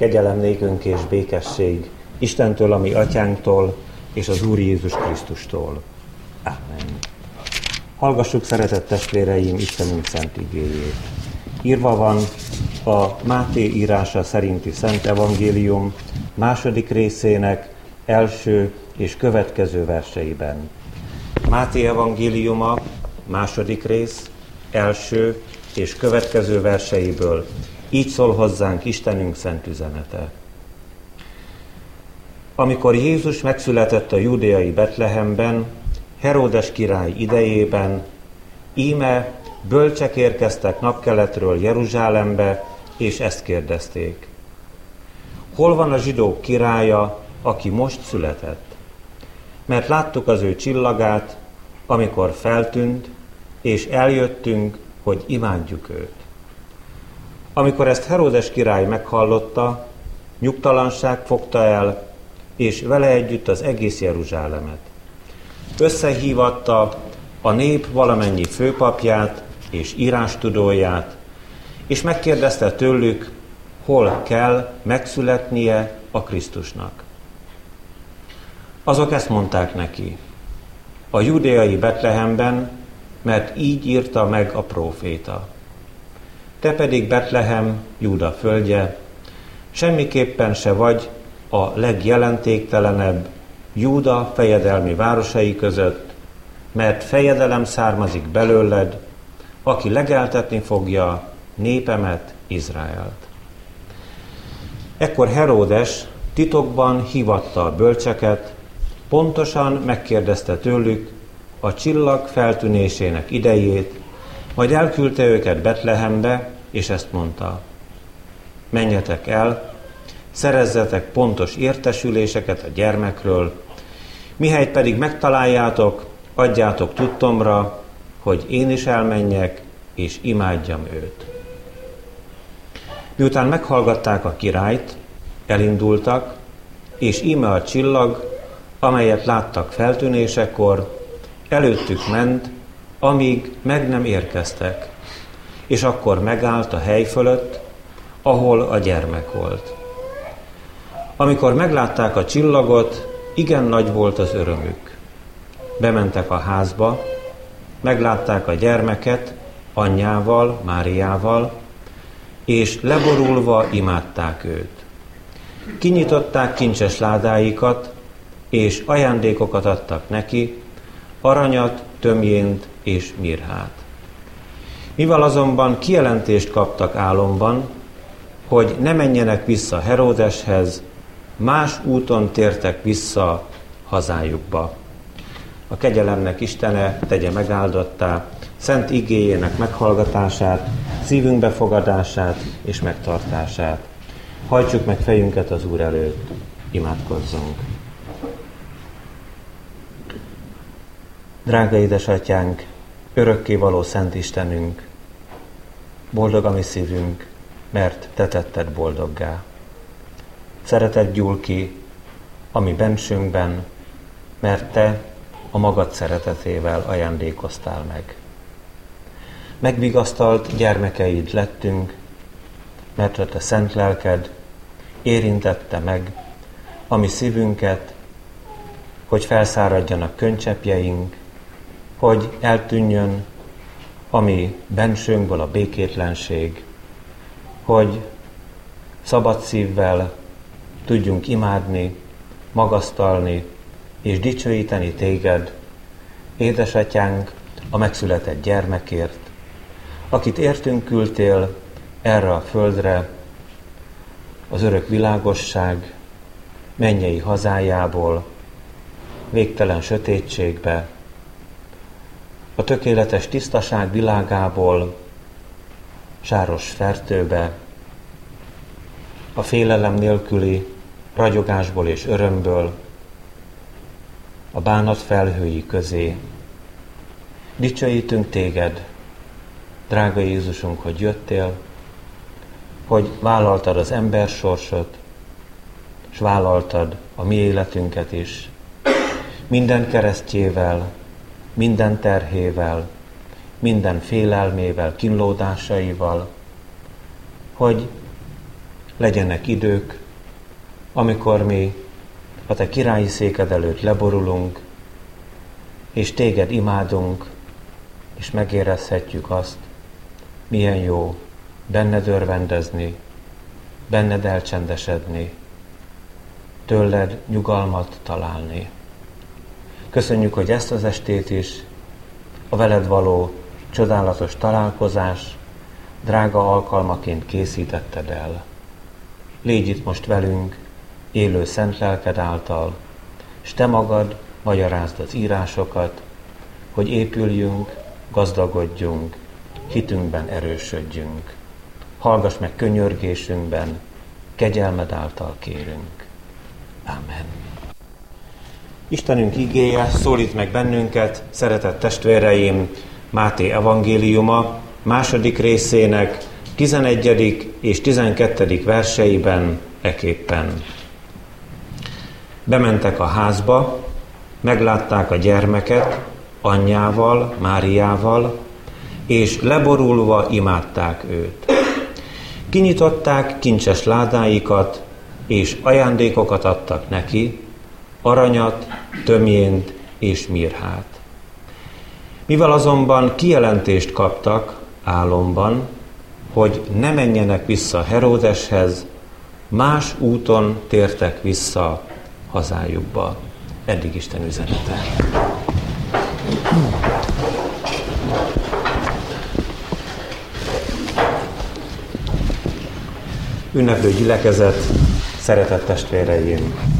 Kegyelem nékünk és békesség Istentől, ami atyánktól, és az Úr Jézus Krisztustól. Amen. Hallgassuk, szeretett testvéreim, Istenünk szent igéjét. Írva van a Máté írása szerinti Szent Evangélium második részének első és következő verseiben. Máté evangéliuma, második rész, első és következő verseiből. Így szól hozzánk Istenünk szent üzenete. Amikor Jézus megszületett a júdeai Betlehemben, Heródes király idejében, íme bölcsek érkeztek napkeletről Jeruzsálembe, és ezt kérdezték. Hol van a zsidók királya, aki most született? Mert láttuk az ő csillagát, amikor feltűnt, és eljöttünk, hogy imádjuk őt. Amikor ezt Heródes király meghallotta, nyugtalanság fogta el, és vele együtt az egész Jeruzsálemet. Összehívatta a nép valamennyi főpapját és írástudóját, és megkérdezte tőlük, hol kell megszületnie a Krisztusnak. Azok ezt mondták neki, a judéai Betlehemben, mert így írta meg a próféta. Te pedig Betlehem, Júda földje, semmiképpen se vagy a legjelentéktelenebb Júda fejedelmi városai között, mert fejedelem származik belőled, aki legeltetni fogja népemet, Izraelt. Ekkor Heródes titokban hívatta a bölcseket, pontosan megkérdezte tőlük a csillag feltűnésének idejét, majd elküldte őket Betlehembe, és ezt mondta. Menjetek el, szerezzetek pontos értesüléseket a gyermekről, mihelyt pedig megtaláljátok, adjátok tudtomra, hogy én is elmenjek, és imádjam őt. Miután meghallgatták a királyt, elindultak, és íme a csillag, amelyet láttak feltűnésekor, előttük ment, amíg meg nem érkeztek, és akkor megállt a hely fölött, ahol a gyermek volt. Amikor meglátták a csillagot, igen nagy volt az örömük. Bementek a házba, meglátták a gyermeket anyjával, Máriával, és leborulva imádták őt. Kinyitották kincses ládáikat, és ajándékokat adtak neki, aranyat, tömjént és mirhát. Mivel azonban kijelentést kaptak álomban, hogy ne menjenek vissza Heródeshez, más úton tértek vissza hazájukba. A kegyelemnek Istene tegye megáldottá, szent igéjének meghallgatását, szívünk befogadását és megtartását. Hajtsuk meg fejünket az Úr előtt, imádkozzunk. Drága édesatyánk, örökké való Szent Istenünk, boldog a mi szívünk, mert Te tetted boldoggá. Szeretet gyúl ki a mi bensünkben, mert Te a magad szeretetével ajándékoztál meg. Megvigasztalt gyermekeid lettünk, mert a Te szent lelked érintette meg a mi szívünket, hogy felszáradjanak könycsepjeink, hogy eltűnjön ami bensőnkből a békétlenség, hogy szabad szívvel tudjunk imádni, magasztalni és dicsőíteni téged, édesatyánk, a megszületett gyermekért, akit értünk küldtél erre a földre, az örök világosság mennyei hazájából, végtelen sötétségbe, a tökéletes tisztaság világából sáros fertőbe, a félelem nélküli ragyogásból és örömből, a bánat felhői közé. Dicsőítünk téged, drága Jézusunk, hogy jöttél, hogy vállaltad az ember sorsot, és vállaltad a mi életünket is, minden keresztjével, minden terhével, minden félelmével, kínlódásaival, hogy legyenek idők, amikor mi a te királyi széked előtt leborulunk, és téged imádunk, és megérezhetjük azt, milyen jó benned örvendezni, benned elcsendesedni, tőled nyugalmat találni. Köszönjük, hogy ezt az estét is a veled való csodálatos találkozás drága alkalmaként készítetted el. Légy itt most velünk, élő szent lelked által, és te magad magyarázd az írásokat, hogy épüljünk, gazdagodjunk, hitünkben erősödjünk. Hallgass meg könyörgésünkben, kegyelmed által kérünk. Amen. Istenünk igéje szólít meg bennünket, szeretett testvéreim, Máté evangéliuma második részének 11. és 12. verseiben eképpen. Bementek a házba, meglátták a gyermeket anyjával, Máriával, és leborulva imádták őt. Kinyitották kincses ládáikat, és ajándékokat adtak neki, aranyat, tömjént és mirhát. Mivel azonban kijelentést kaptak álomban, hogy ne menjenek vissza Heródeshez, más úton tértek vissza hazájukba. Eddig Isten üzenete. Ünneplő gyülekezet, szeretett testvéreim!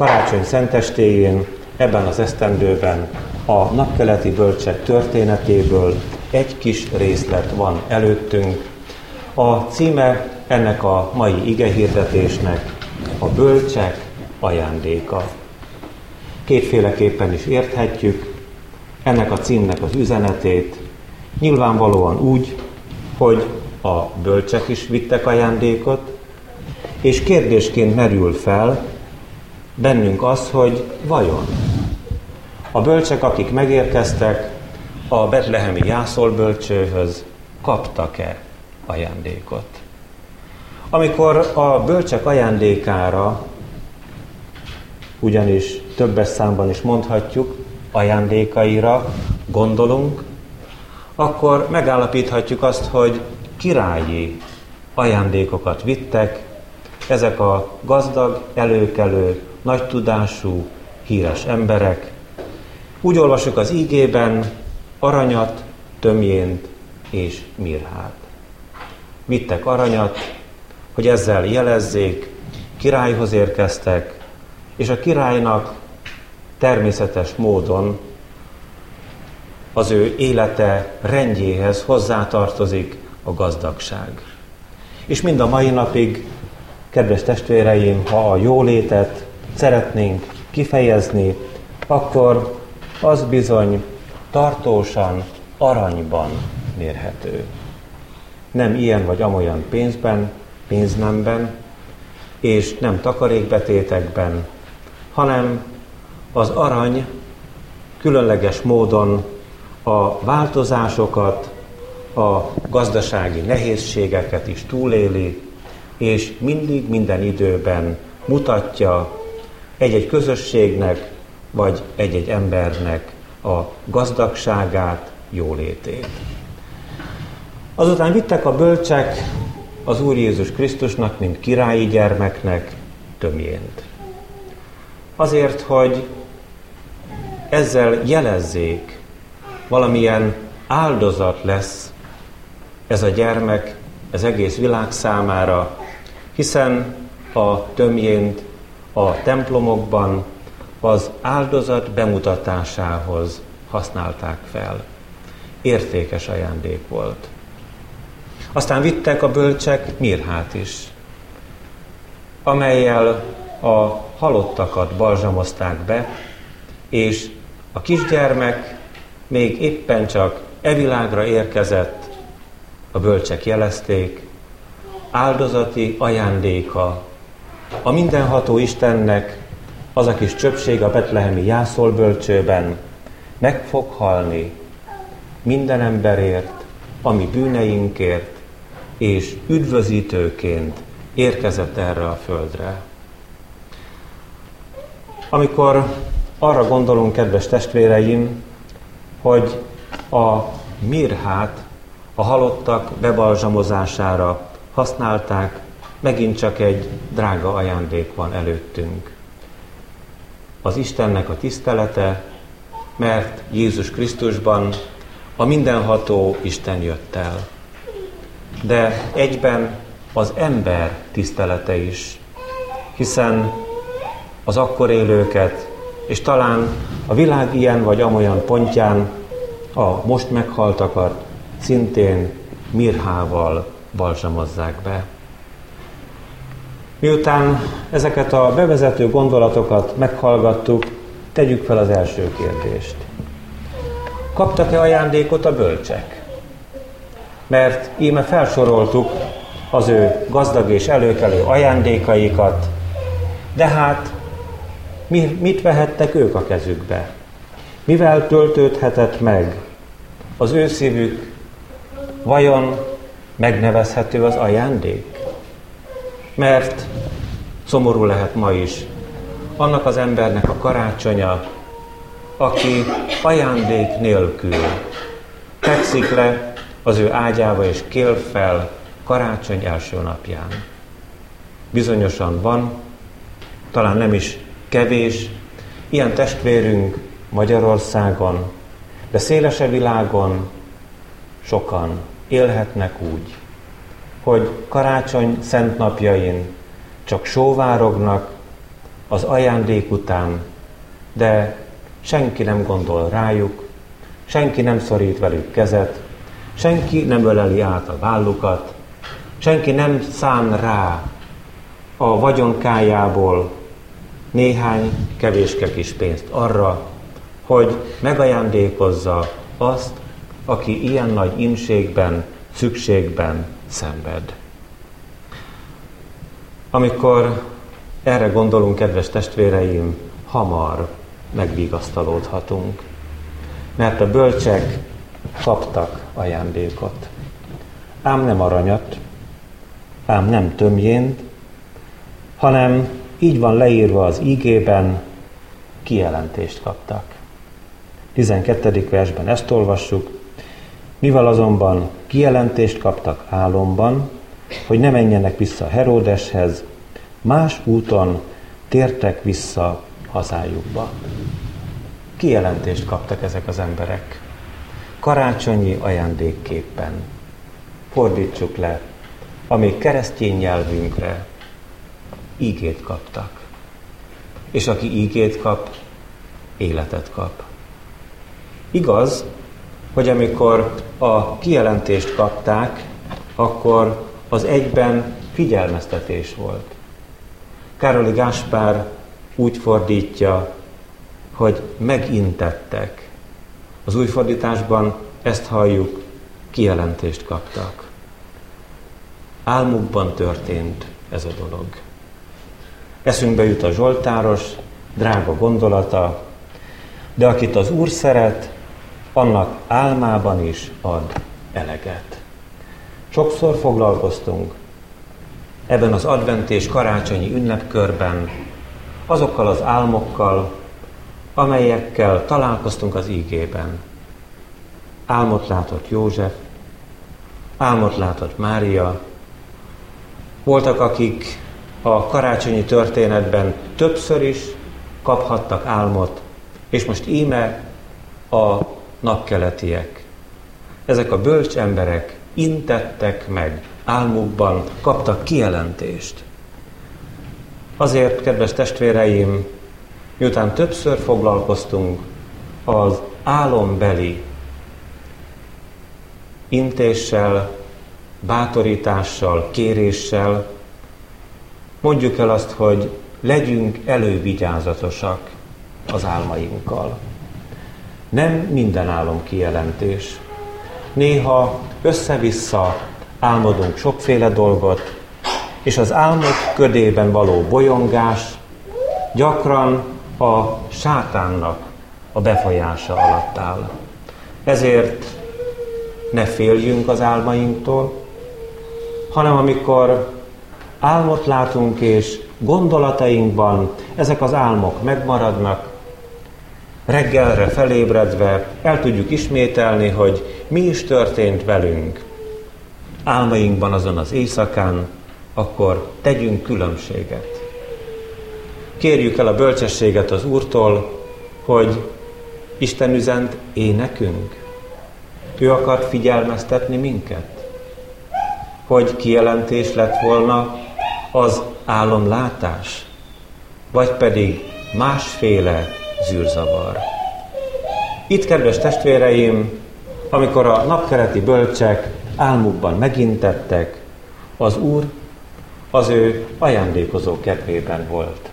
Karácsony szentestéjén, ebben az esztendőben a napkeleti bölcsek történetéből egy kis részlet van előttünk. A címe ennek a mai igehirdetésnek a bölcsek ajándéka. Kétféleképpen is érthetjük ennek a címnek az üzenetét, nyilvánvalóan úgy, hogy a bölcsek is vittek ajándékot, és kérdésként merül fel bennünk az, hogy vajon a bölcsek, akik megérkeztek a betlehemi jászolbölcsőhöz, kaptak-e ajándékot? Amikor a bölcsek ajándékára, ugyanis többes számban is mondhatjuk, ajándékaira gondolunk, akkor megállapíthatjuk azt, hogy királyi ajándékokat vittek, ezek a gazdag, előkelő, nagy tudású, híres emberek. Úgy olvasjuk az ígében aranyat, tömjént és mirhát. Vittek aranyat, hogy ezzel jelezzék, királyhoz érkeztek, és a királynak természetes módon az ő élete rendjéhez hozzátartozik a gazdagság. És mind a mai napig, kedves testvéreim, ha a jólétet szeretnénk kifejezni, akkor az bizony tartósan aranyban mérhető. Nem ilyen vagy amolyan pénzben, pénznemben, és nem takarékbetétekben, hanem az arany különleges módon a változásokat, a gazdasági nehézségeket is túléli, és mindig minden időben mutatja egy-egy közösségnek, vagy egy-egy embernek a gazdagságát, jólétét. Azután vittek a bölcsek az Úr Jézus Krisztusnak, mint királyi gyermeknek tömjént. Azért, hogy ezzel jelezzék, valamilyen áldozat lesz ez a gyermek ez egész világ számára, hiszen a tömjént a templomokban az áldozat bemutatásához használták fel. Értékes ajándék volt. Aztán vittek a bölcsek mirhát is, amelyel a halottakat balzsamozták be, és a kisgyermek még éppen csak e világra érkezett, a bölcsek jelezték, áldozati ajándéka a mindenható Istennek az a kis csöpség a betlehemi jászolbölcsőben meg fog halni minden emberért, ami bűneinkért, és üdvözítőként érkezett erre a földre. Amikor arra gondolunk, kedves testvéreim, hogy a mirhát a halottak bebalzsamozására használták, megint csak egy drága ajándék van előttünk. Az Istennek a tisztelete, mert Jézus Krisztusban a mindenható Isten jött el. De egyben az ember tisztelete is, hiszen az akkor élőket, és talán a világ ilyen vagy amolyan pontján a most meghaltakat szintén mirhával balzsamozzák be. Miután ezeket a bevezető gondolatokat meghallgattuk, tegyük fel az első kérdést. Kaptak-e ajándékot a bölcsek? Mert íme felsoroltuk az ő gazdag és előkelő ajándékaikat, de hát mi, mit vehettek ők a kezükbe? Mivel töltődhetett meg az ő szívük? Vajon megnevezhető az ajándék? Mert szomorú lehet ma is. Annak az embernek a karácsonya, aki ajándék nélkül fekszik le az ő ágyába és kél fel karácsony első napján. Bizonyosan van, talán nem is kevés, ilyen testvérünk Magyarországon, de szélese világon sokan élhetnek úgy, hogy karácsony szent napjain csak sóvárognak az ajándék után, de senki nem gondol rájuk, senki nem szorít velük kezet, senki nem öleli át a vállukat, senki nem szán rá a vagyonkájából néhány kevéske kis pénzt arra, hogy megajándékozza azt, aki ilyen nagy inségben, szükségben szenved. Amikor erre gondolunk, kedves testvéreim, hamar megvigasztalódhatunk. Mert a bölcsek kaptak ajándékot. Ám nem aranyat, ám nem tömjént, hanem így van leírva az ígében, kijelentést kaptak. 12. versben ezt olvassuk, mivel azonban kijelentést kaptak álomban, hogy ne menjenek vissza Heródeshez, más úton tértek vissza hazájukba. Kijelentést kaptak ezek az emberek. Karácsonyi ajándékképpen. Fordítsuk le, ami keresztény nyelvünkre ígét kaptak. És aki ígét kap, életet kap. Igaz, hogy amikor a kijelentést kapták, akkor az egyben figyelmeztetés volt. Károli Gáspár úgy fordítja, hogy megintettek. Az új fordításban ezt halljuk, kijelentést kaptak. Álmukban történt ez a dolog. Eszünkbe jut a Zsoltáros, drága gondolata, de akit az Úr szeret, annak álmában is ad eleget. Sokszor foglalkoztunk ebben az advent és karácsonyi ünnepkörben azokkal az álmokkal, amelyekkel találkoztunk az ígében. Álmot látott József, álmot látott Mária, voltak, akik a karácsonyi történetben többször is kaphattak álmot, és most íme a napkeletiek. Ezek a bölcs emberek intettek meg álmukban, kaptak kijelentést. Azért, kedves testvéreim, miután többször foglalkoztunk az álombeli intéssel, bátorítással, kéréssel, mondjuk el azt, hogy legyünk elővigyázatosak az álmainkkal. Nem minden álom kijelentés. Néha össze-vissza álmodunk sokféle dolgot, és az álmok ködében való bolyongás gyakran a sátánnak a befolyása alatt áll. Ezért ne féljünk az álmainktól, hanem amikor álmot látunk, és gondolatainkban ezek az álmok megmaradnak, reggelre felébredve el tudjuk ismételni, hogy mi is történt velünk álmainkban azon az éjszakán, akkor tegyünk különbséget. Kérjük el a bölcsességet az Úrtól, hogy Isten üzent énekünk. Ő akart figyelmeztetni minket. Hogy kijelentés lett volna az álomlátás, vagy pedig másféle zűrzavar. Itt, kedves testvéreim, amikor a napkeleti bölcsek álmukban megintettek, az Úr az ő ajándékozó kedvében volt.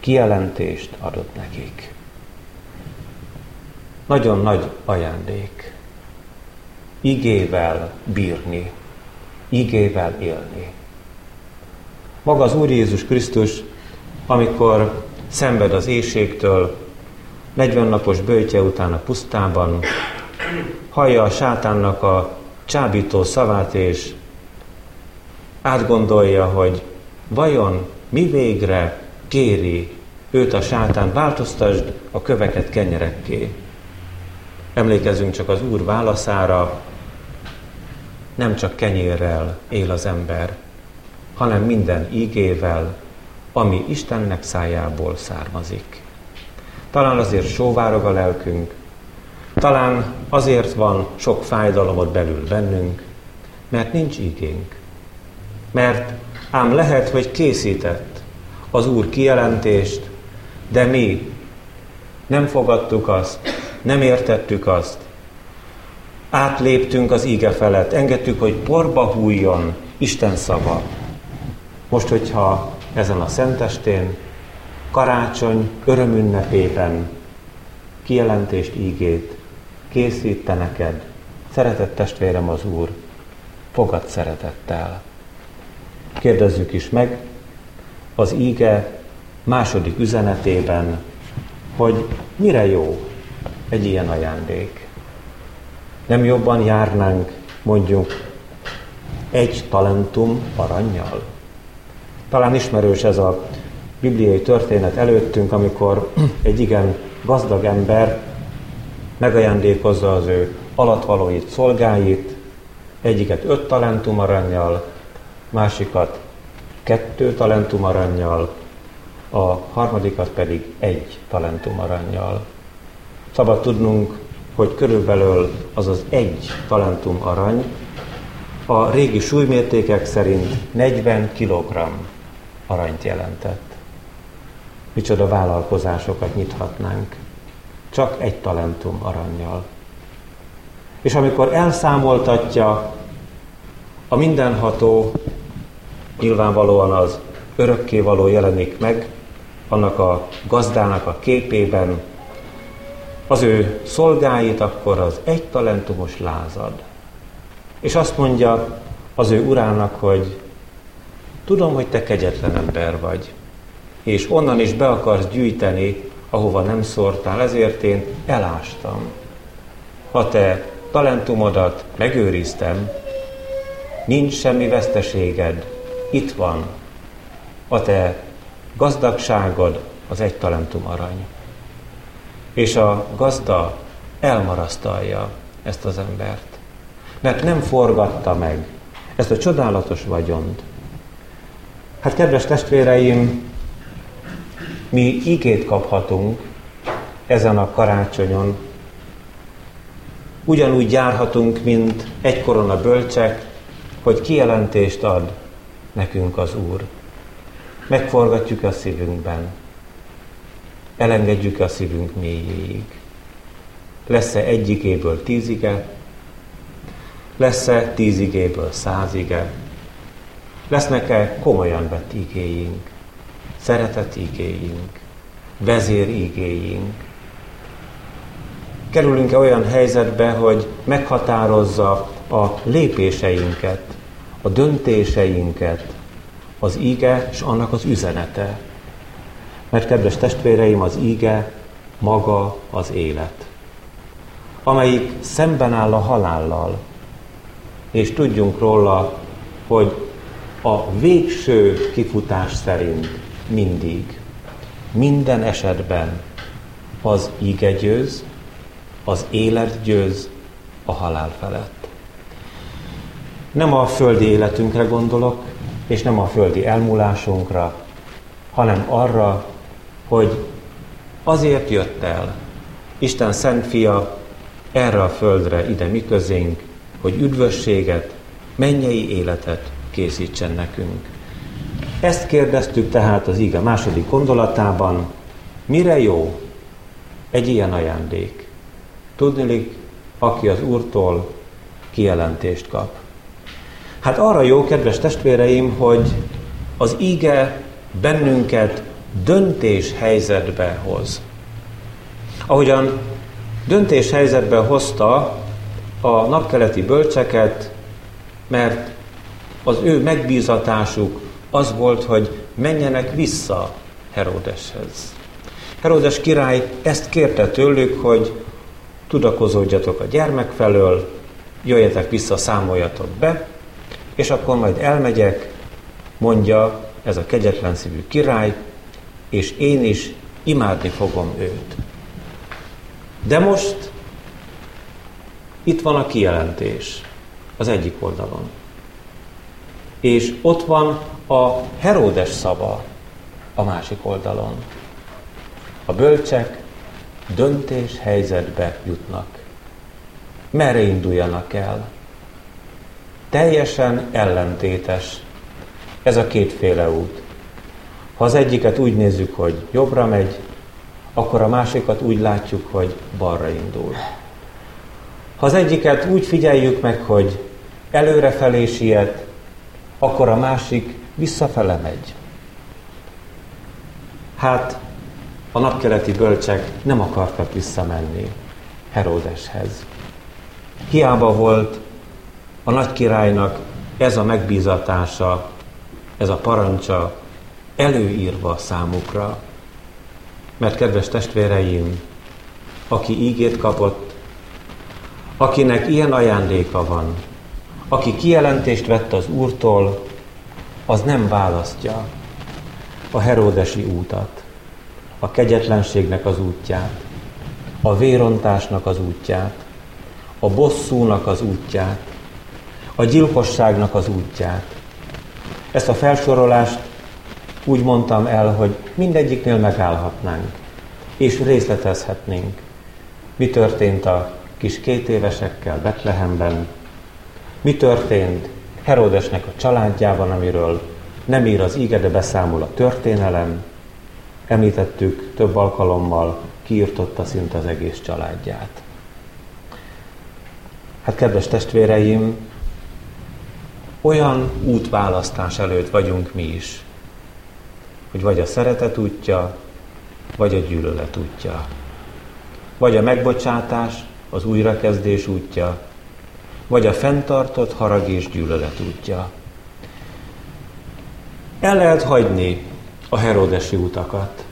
Kijelentést adott nekik. Nagyon nagy ajándék. Igével bírni, igével élni. Maga az Úr Jézus Krisztus, amikor szenved az éjségtől, 40 napos bőtje után a pusztában, hallja a sátánnak a csábító szavát, és átgondolja, hogy vajon mi végre kéri őt a sátán, változtasd a köveket kenyerekké. Emlékezzünk csak az Úr válaszára, nem csak kenyérrel él az ember, hanem minden ígével, ami Istennek szájából származik. Talán azért sóvárog a lelkünk, talán azért van sok fájdalomot belül bennünk, mert nincs igénk. Mert ám lehet, hogy készített az Úr kijelentést, de mi nem fogadtuk azt, nem értettük azt, átléptünk az íge felett, engedtük, hogy porba hújjon Isten szava. Most, hogyha ezen a szentestén, karácsony örömünnepében kijelentést, ígét készít neked, szeretett testvérem az Úr, fogad szeretettel. Kérdezzük is meg az íge második üzenetében, hogy mire jó egy ilyen ajándék. Nem jobban járnánk mondjuk egy talentum aranyjal? Talán ismerős ez a bibliai történet előttünk, amikor egy igen gazdag ember megajándékozza az ő alatvalóit, szolgáit, egyiket öt talentum aranyjal, másikat kettő talentum aranyjal, a harmadikat pedig egy talentum aranyjal. Szabad tudnunk, hogy körülbelül az az egy talentum arany a régi súlymértékek szerint 40 kg aranyt jelentett. Micsoda vállalkozásokat nyithatnánk csak egy talentum aranyjal. És amikor elszámoltatja a mindenható, nyilvánvalóan az örökkévaló jelenik meg, annak a gazdának a képében, az ő szolgáit, akkor az egy talentumos lázad. És azt mondja az ő urának, hogy tudom, hogy te kegyetlen ember vagy, és onnan is be akarsz gyűjteni, ahova nem szórtál, ezért én elástam. Ha te talentumodat megőriztem, nincs semmi veszteséged, itt van. A te gazdagságod az egy talentum arany. És a gazda elmarasztalja ezt az embert. Mert nem forgatta meg ezt a csodálatos vagyont. Hát kedves testvéreim, mi igét kaphatunk ezen a karácsonyon. Ugyanúgy járhatunk, mint egy korona bölcsek, hogy kijelentést ad nekünk az Úr. Megforgatjuk a szívünkben. Elengedjük a szívünk mélyéig. Lesz-e egyikéből tízige? Lesz-e tízigéből százige? Lesznek-e komolyan vett igéink? szeretet igéink, vezér igéink. Kerülünk-e olyan helyzetbe, hogy meghatározza a lépéseinket, a döntéseinket, az íge és annak az üzenete. Mert kedves testvéreim, az íge maga az élet, amelyik szemben áll a halállal, és tudjunk róla, hogy a végső kifutás szerint mindig, minden esetben az ige győz, az élet győz a halál felett. Nem a földi életünkre gondolok, és nem a földi elmúlásunkra, hanem arra, hogy azért jött el Isten Szent Fia erre a földre, ide mi közénk, hogy üdvösséget, mennyei életet készítsen nekünk. Ezt kérdeztük tehát az ige második gondolatában, mire jó egy ilyen ajándék? Tudnilik, aki az Úrtól kijelentést kap. Hát arra jó, kedves testvéreim, hogy az ige bennünket döntés helyzetbe hoz. Ahogyan döntés helyzetbe hozta a napkeleti bölcseket, mert az ő megbízatásuk az volt, hogy menjenek vissza Heródeshez. Heródes király ezt kérte tőlük, hogy tudakozódjatok a gyermek felől, jöjjetek vissza, számoljatok be, és akkor majd elmegyek, mondja ez a kegyetlen szívű király, és én is imádni fogom őt. De most itt van a kijelentés az egyik oldalon. És ott van a Heródes szava a másik oldalon. A bölcsek döntés helyzetbe jutnak. Merre induljanak el? Teljesen ellentétes ez a kétféle út. Ha az egyiket úgy nézzük, hogy jobbra megy, akkor a másikat úgy látjuk, hogy balra indul. Ha az egyiket úgy figyeljük meg, hogy előrefelé siet, akkor a másik visszafele megy. Hát a napkeleti bölcsek nem akartak visszamenni Heródeshez. Hiába volt a nagy királynak ez a megbízatása, ez a parancsa előírva számukra. Mert kedves testvéreim, aki ígét kapott, akinek ilyen ajándéka van, aki kijelentést vett az Úrtól, az nem választja a heródesi útat, a kegyetlenségnek az útját, a vérontásnak az útját, a bosszúnak az útját, a gyilkosságnak az útját. Ezt a felsorolást úgy mondtam el, hogy mindegyiknél megállhatnánk, és részletezhetnénk. Mi történt a kis két évesekkel Betlehemben, mi történt Herodesnek a családjában, amiről nem ír az íge, de beszámol a történelem. Említettük több alkalommal, kiirtotta szinte az egész családját. Hát kedves testvéreim, olyan útválasztás előtt vagyunk mi is, hogy vagy a szeretet útja, vagy a gyűlölet útja. Vagy a megbocsátás, az újrakezdés útja, vagy a fenntartott harag és gyűlölet útja. El lehet hagyni a heródesi utakat.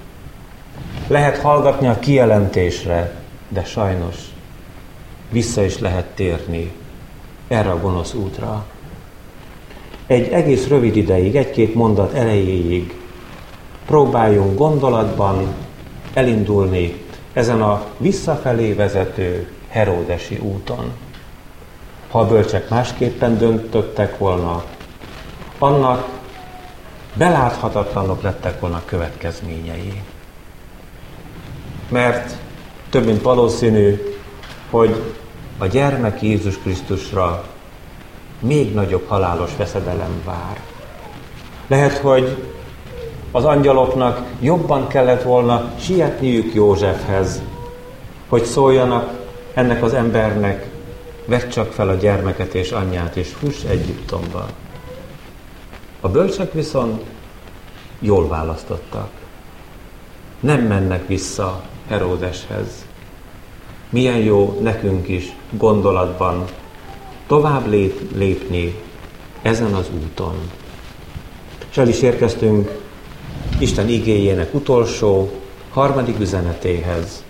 Lehet hallgatni a kijelentésre, de sajnos vissza is lehet térni erre a gonosz útra. Egy egész rövid ideig, egy-két mondat elejéig próbáljunk gondolatban elindulni ezen a visszafelé vezető Heródesi úton. Ha a bölcsek másképpen döntöttek volna, annak beláthatatlanok lettek volna a következményei. Mert több mint valószínű, hogy a gyermek Jézus Krisztusra még nagyobb halálos veszedelem vár. Lehet, hogy az angyaloknak jobban kellett volna sietniük Józsefhez, hogy szóljanak ennek az embernek, vedd csak fel a gyermeket és anyját, és fuss Egyiptomba. A bölcsek viszont jól választottak. Nem mennek vissza Heródeshez. Milyen jó nekünk is gondolatban tovább lép, lépni ezen az úton. És el is érkeztünk Isten igéjének utolsó, harmadik üzenetéhez.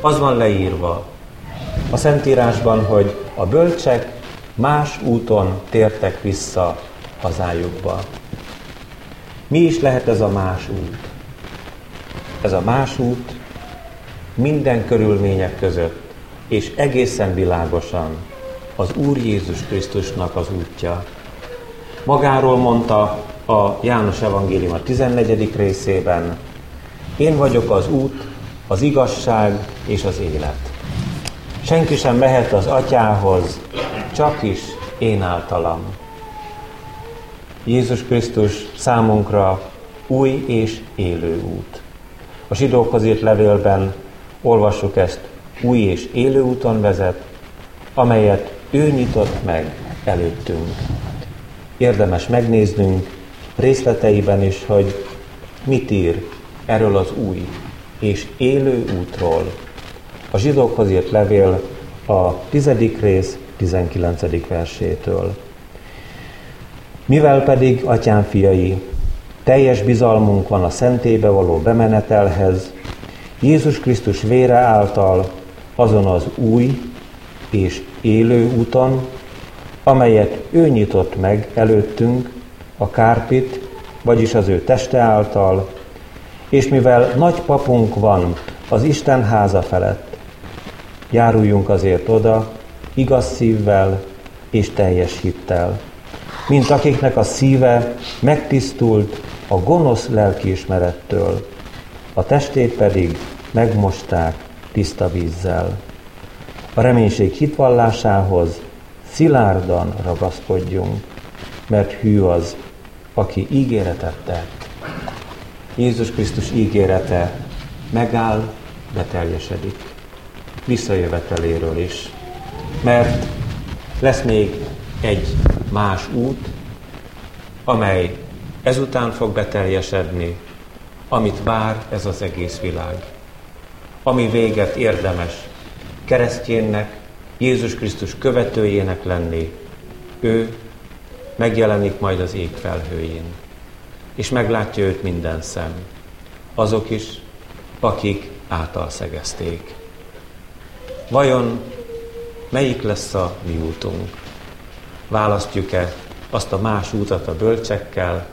Az van leírva a Szentírásban, hogy a bölcsek más úton tértek vissza hazájukba. Mi is lehet ez a más út? Ez a más út minden körülmények között, és egészen világosan az Úr Jézus Krisztusnak az útja. Magáról mondta a János Evangélium a 14. részében, én vagyok az út, az igazság és az élet. Senki sem mehet az atyához, csak is én általam. Jézus Krisztus számunkra új és élő út. A zsidókhoz írt levélben olvassuk ezt, új és élő úton vezet, amelyet ő nyitott meg előttünk. Érdemes megnéznünk részleteiben is, hogy mit ír erről az új és élő útról. A zsidókhoz írt levél a tizedik rész 19. versétől. Mivel pedig, atyám fiai, teljes bizalmunk van a szentébe való bemenetelhez, Jézus Krisztus vére által azon az új és élő úton, amelyet ő nyitott meg előttünk, a kárpit, vagyis az ő teste által, és mivel nagy papunk van az Isten háza felett, járuljunk azért oda igaz szívvel és teljes hittel, mint akiknek a szíve megtisztult a gonosz lelkiismerettől, a testét pedig megmosták tiszta vízzel. A reménység hitvallásához szilárdan ragaszkodjunk, mert hű az, aki ígéretet tett. Jézus Krisztus ígérete megáll, beteljesedik. Visszajöveteléről is. Mert lesz még egy más út, amely ezután fog beteljesedni, amit vár ez az egész világ. Ami véget érdemes keresztjénnek, Jézus Krisztus követőjének lenni, ő megjelenik majd az ég felhőjén, és meglátja őt minden szem, azok is, akik által szegezték. Vajon melyik lesz a mi útunk? Választjuk-e azt a más útat a bölcsekkel,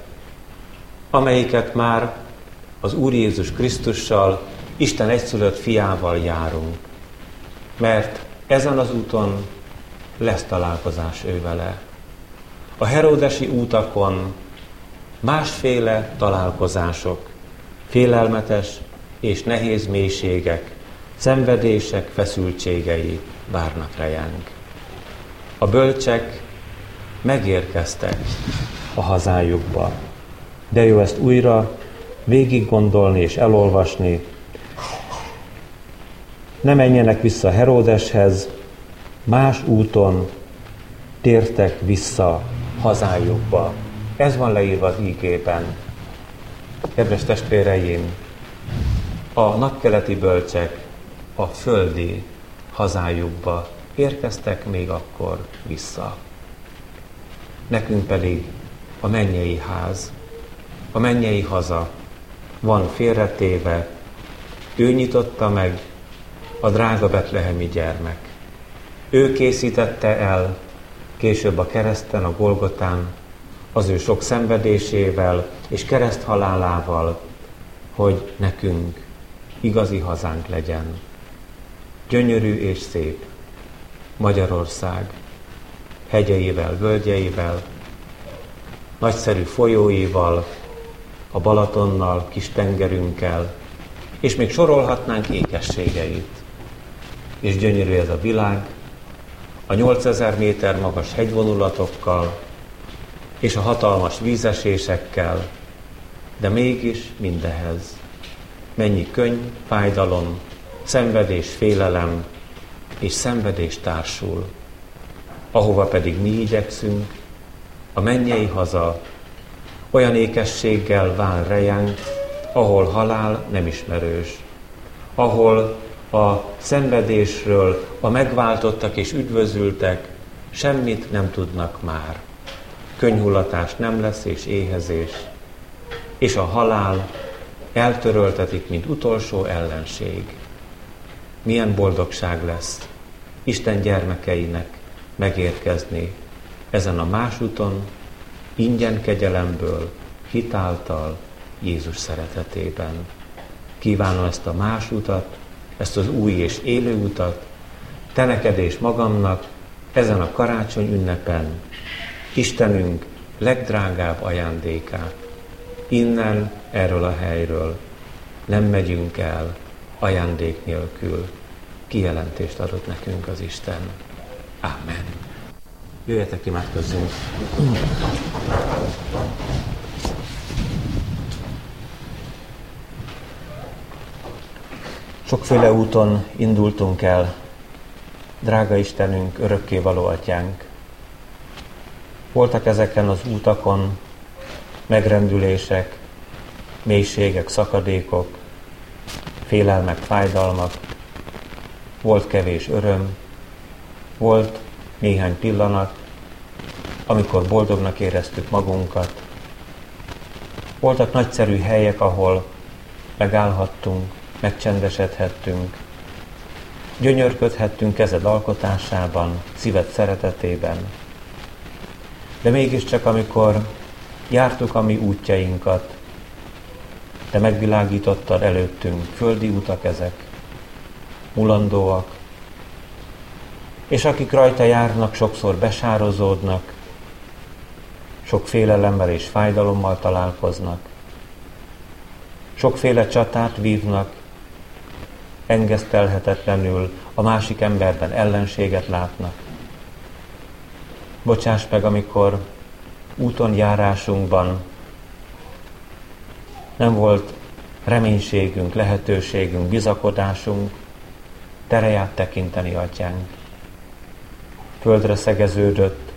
amelyiket már az Úr Jézus Krisztussal, Isten egyszülött fiával járunk. Mert ezen az úton lesz találkozás ő vele. A Heródesi útakon másféle találkozások, félelmetes és nehéz mélységek, szenvedések, feszültségei várnak rejánk. A bölcsek megérkeztek a hazájukba. De jó ezt újra végig gondolni és elolvasni. Ne menjenek vissza Heródeshez, más úton tértek vissza hazájukba. Ez van leírva az ígében. Kedves testvéreim, a napkeleti bölcsek a földi hazájukba érkeztek még akkor vissza. Nekünk pedig a mennyei ház, a mennyei haza van félretéve, ő nyitotta meg a drága betlehemi gyermek. Ő készítette el később a kereszten, a Golgotán, az ő sok szenvedésével és kereszthalálával, hogy nekünk igazi hazánk legyen. Gyönyörű és szép. Magyarország, hegyeivel, völgyeivel, nagyszerű folyóival, a Balatonnal, kis tengerünkkel, és még sorolhatnánk ékességeit. És gyönyörű ez a világ, a 8000 méter magas hegyvonulatokkal, és a hatalmas vízesésekkel, de mégis mindehez. Mennyi könny, fájdalom, szenvedés, félelem és szenvedés társul, ahova pedig mi igyekszünk, a mennyei haza olyan ékességgel vár rejánk, ahol halál nem ismerős, ahol a szenvedésről a megváltottak és üdvözültek semmit nem tudnak már. Könyhullatás nem lesz és éhezés, és a halál eltöröltetik, mint utolsó ellenség. Milyen boldogság lesz Isten gyermekeinek megérkezni ezen a más úton, ingyen kegyelemből, hitáltal, Jézus szeretetében. Kívánom ezt a más utat, ezt az új és élő utat, te neked és magamnak ezen a karácsony ünnepen, Istenünk legdrágább ajándékát. Innen, erről a helyről nem megyünk el ajándék nélkül. Kijelentést adott nekünk az Isten. Amen. Jöjjetek, imádkozzunk. Sokféle úton indultunk el, drága Istenünk, örökkévaló atyánk. Voltak ezeken az útakon megrendülések, mélységek, szakadékok, félelmek, fájdalmak, volt kevés öröm, volt néhány pillanat, amikor boldognak éreztük magunkat. Voltak nagyszerű helyek, ahol megállhattunk, megcsendesedhettünk, gyönyörködhettünk kezed alkotásában, szíved szeretetében. De mégiscsak, amikor jártuk a mi útjainkat, te megvilágítottad előttünk, földi utak ezek, mulandóak, és akik rajta járnak, sokszor besározódnak, sok félelemmel és fájdalommal találkoznak, sokféle csatát vívnak, engesztelhetetlenül a másik emberben ellenséget látnak. Bocsáss meg, amikor úton járásunkban nem volt reménységünk, lehetőségünk, bizakodásunk, tereját tekinteni, atyánk. Földre szegeződött,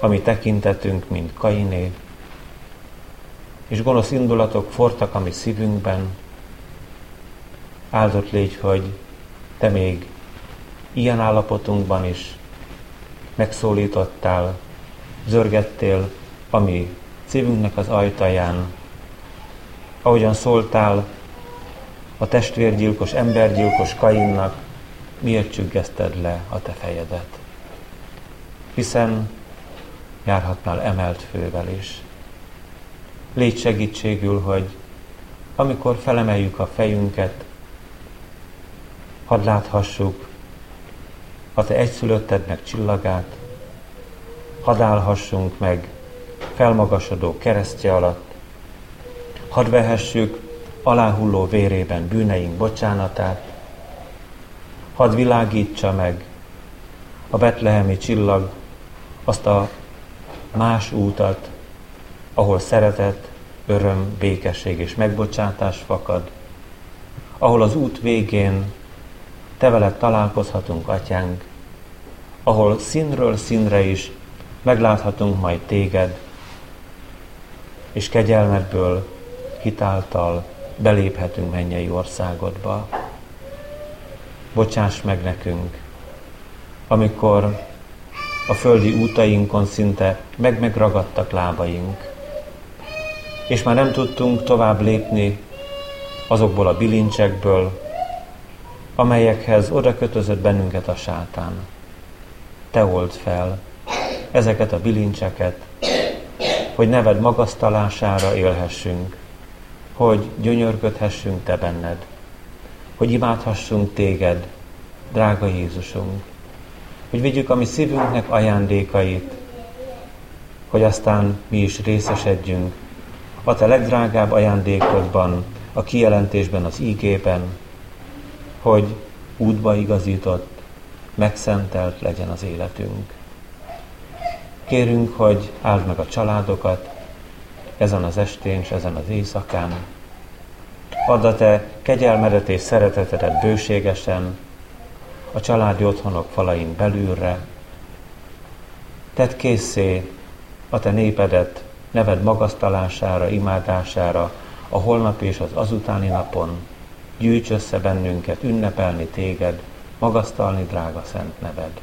ami tekintetünk, mint Kainé, és gonosz indulatok fortak a mi szívünkben, áldott légy, hogy te még ilyen állapotunkban is megszólítottál, zörgettél a mi szívünknek az ajtaján, ahogyan szóltál a testvérgyilkos, embergyilkos Kainnak, miért csüggeszted le a te fejedet? Hiszen járhatnál emelt fővel is. Légy segítségül, hogy amikor felemeljük a fejünket, hadd láthassuk a te egyszülöttednek csillagát, hadd állhassunk meg felmagasodó keresztje alatt, hadd vehessük aláhulló vérében bűneink bocsánatát, hadd világítsa meg a betlehemi csillag azt a más útat, ahol szeretet, öröm, békesség és megbocsátás fakad, ahol az út végén te veled találkozhatunk, atyánk, ahol színről színre is megláthatunk majd téged, és kegyelmedből hitáltal beléphetünk mennyei országodba. Bocsáss meg nekünk, amikor a földi útainkon szinte meg-megragadtak lábaink, és már nem tudtunk tovább lépni azokból a bilincsekből, amelyekhez oda kötözött bennünket a sátán. Te old fel ezeket a bilincseket, hogy neved magasztalására élhessünk, hogy gyönyörködhessünk Te benned, hogy imádhassunk Téged, drága Jézusunk, hogy vigyük a mi szívünknek ajándékait, hogy aztán mi is részesedjünk a Te legdrágább ajándékodban, a kijelentésben, az ígében, hogy útba igazított, megszentelt legyen az életünk. Kérünk, hogy áld meg a családokat ezen az estén és ezen az éjszakán. Add a te kegyelmedet és szeretetedet bőségesen a családi otthonok falain belülre. Tedd készé a te népedet neved magasztalására, imádására a holnap és az azutáni napon, gyűjts össze bennünket ünnepelni téged, magasztalni drága szent neved.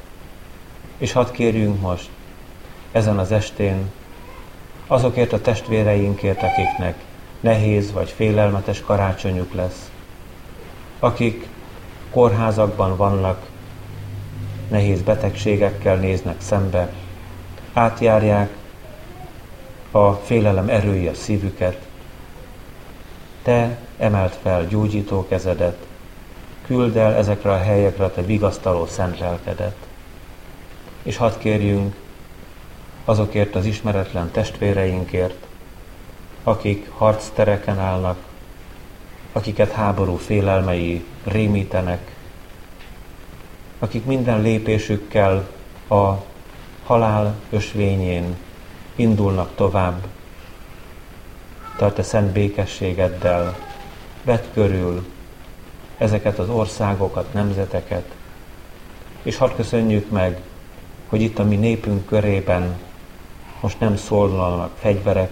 És hadd kérjünk most ezen az estén azokért a testvéreinkért, akiknek nehéz vagy félelmetes karácsonyuk lesz, akik kórházakban vannak, nehéz betegségekkel néznek szembe, átjárják a félelem erője szívüket. Te emelt fel gyógyító kezedet, küld el ezekre a helyekre a te vigasztaló szent lelkedet. És hadd kérjünk azokért az ismeretlen testvéreinkért, akik harctereken állnak, akiket háború félelmei rémítenek, akik minden lépésükkel a halál ösvényén indulnak tovább. Tart a szent békességeddel, vedd körül ezeket az országokat, nemzeteket, és hadd köszönjük meg, hogy itt a mi népünk körében most nem szólnak fegyverek,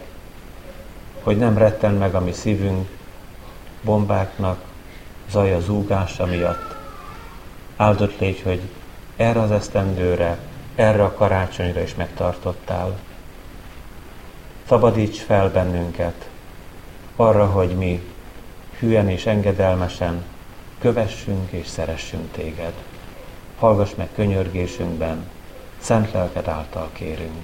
hogy nem retten meg a mi szívünk bombáknak, zaja zúgása miatt. Áldott légy, hogy erre az esztendőre, erre a karácsonyra is megtartottál. Szabadíts fel bennünket arra, hogy mi hülyen és engedelmesen kövessünk és szeressünk téged. Hallgass meg könyörgésünkben, szent lelked által kérünk.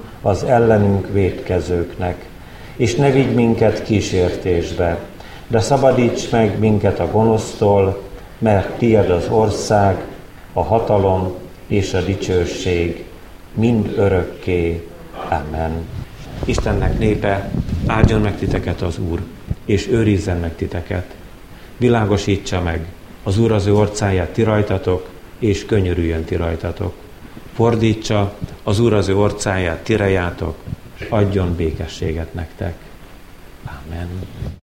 az ellenünk védkezőknek. És ne vigy minket kísértésbe, de szabadíts meg minket a gonosztól, mert tied az ország, a hatalom és a dicsőség mind örökké. Amen. Istennek népe, áldjon meg titeket az Úr, és őrizzen meg titeket. Világosítsa meg az Úr az ő orcáját ti rajtatok, és könyörüljön ti rajtatok. Fordítsa az Úr az ő orcáját ti rejátok, és adjon békességet nektek. Amen.